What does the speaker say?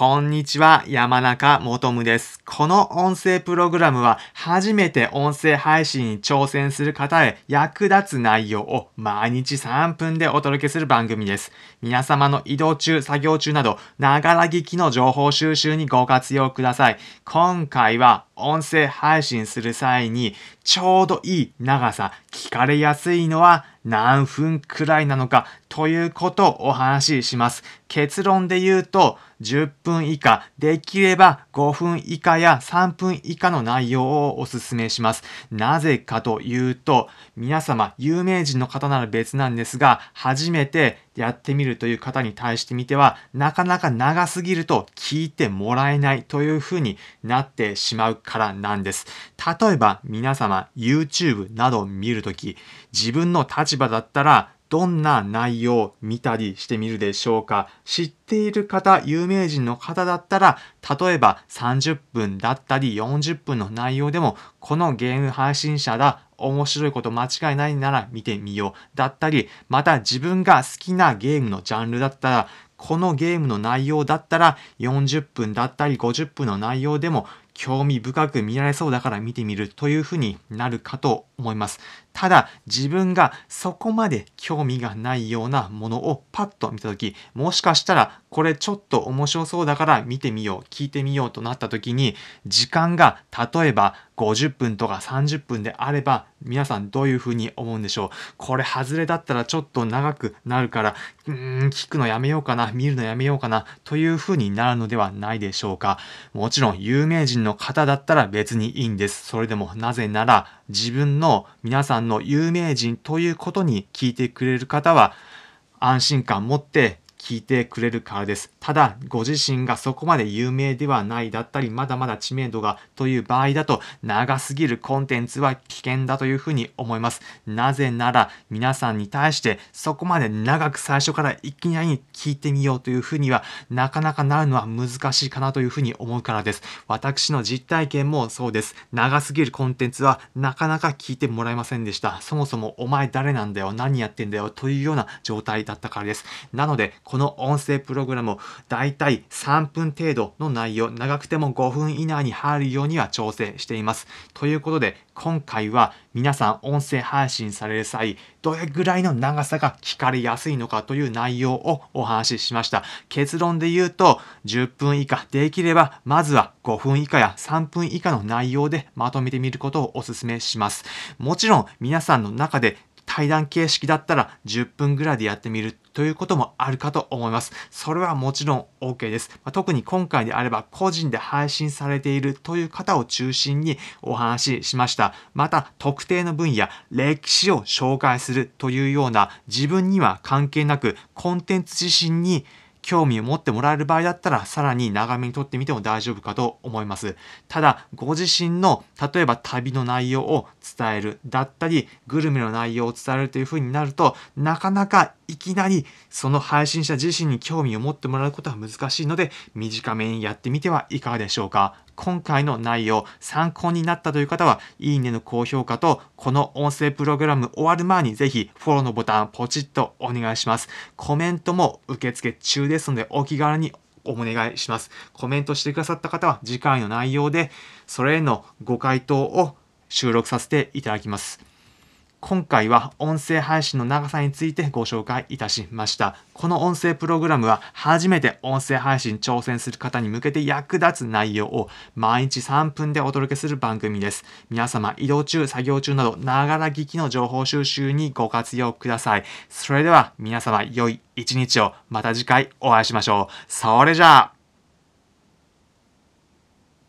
こんにちは、山中もとむです。この音声プログラムは初めて音声配信に挑戦する方へ役立つ内容を毎日3分でお届けする番組です。皆様の移動中、作業中など、ながら聞きの情報収集にご活用ください。今回は音声配信する際にちょうどいい長さ、聞かれやすいのは何分くらいなのかということをお話しします。結論で言うと、10分以下、できれば5分以下や3分以下の内容をお勧めします。なぜかというと、皆様、有名人の方なら別なんですが、初めてやってみるという方に対してみては、なかなか長すぎると聞いてもらえないというふうになってしまうからなんです。例えば皆様、YouTube などを見るとき、自分の立場だったら、どんな内容を見たりしてみるでしょうか？知っている方、有名人の方だったら、例えば30分だったり40分の内容でも、このゲーム配信者だ、面白いこと間違いないなら見てみよう。だったり、また自分が好きなゲームのジャンルだったら、このゲームの内容だったら40分だったり50分の内容でも興味深く見られそうだから見てみるというふうになるかと思います。ただ自分がそこまで興味がないようなものをパッと見た時もしかしたらこれちょっと面白そうだから見てみよう聞いてみようとなった時に時間が例えば50分とか30分であれば皆さんどういうふうに思うんでしょう？これ外れだったらちょっと長くなるからうーん聞くのやめようかな見るのやめようかなというふうになるのではないでしょうか。もちろん有名人の方だったら別にいいんです。それでもなぜなら自分の皆さんの有名人ということに聞いてくれる方は安心感持って聞いてくれるからです。ただ、ご自身がそこまで有名ではないだったり、まだまだ知名度がという場合だと、長すぎるコンテンツは危険だというふうに思います。なぜなら、皆さんに対してそこまで長く最初からいきなり聞いてみようというふうには、なかなかなるのは難しいかなというふうに思うからです。私の実体験もそうです。長すぎるコンテンツはなかなか聞いてもらえませんでした。そもそもお前誰なんだよ、何やってんだよというような状態だったからです。なので、この音声プログラムをだいたい3分程度の内容、長くても5分以内に入るようには調整しています。ということで、今回は皆さん音声配信される際、どれぐらいの長さが聞かれやすいのかという内容をお話ししました。結論で言うと、10分以下、できればまずは5分以下や3分以下の内容でまとめてみることをお勧めします。もちろん皆さんの中で対談形式だったら10分ぐらいでやってみるということもあるかと思います。それはもちろん OK です。ま特に今回であれば個人で配信されているという方を中心にお話ししました。また特定の分野、歴史を紹介するというような自分には関係なくコンテンツ自身に興味を持ってもらえる場合だったら、さらに長めに撮ってみても大丈夫かと思います。ただ、ご自身の、例えば旅の内容を伝える、だったり、グルメの内容を伝えるという風になると、なかなかいきなりその配信者自身に興味を持ってもらうことは難しいので、短めにやってみてはいかがでしょうか。今回の内容、参考になったという方は、いいねの高評価と、この音声プログラム終わる前にぜひフォローのボタンポチッとお願いします。コメントも受付中ですので、お気軽にお願いします。コメントしてくださった方は次回の内容でそれへのご回答を収録させていただきます。今回は音声配信の長さについてご紹介いたしました。この音声プログラムは初めて音声配信挑戦する方に向けて役立つ内容を毎日3分でお届けする番組です。皆様移動中、作業中などながら聞きの情報収集にご活用ください。それでは皆様良い一日をまた次回お会いしましょう。それじゃあ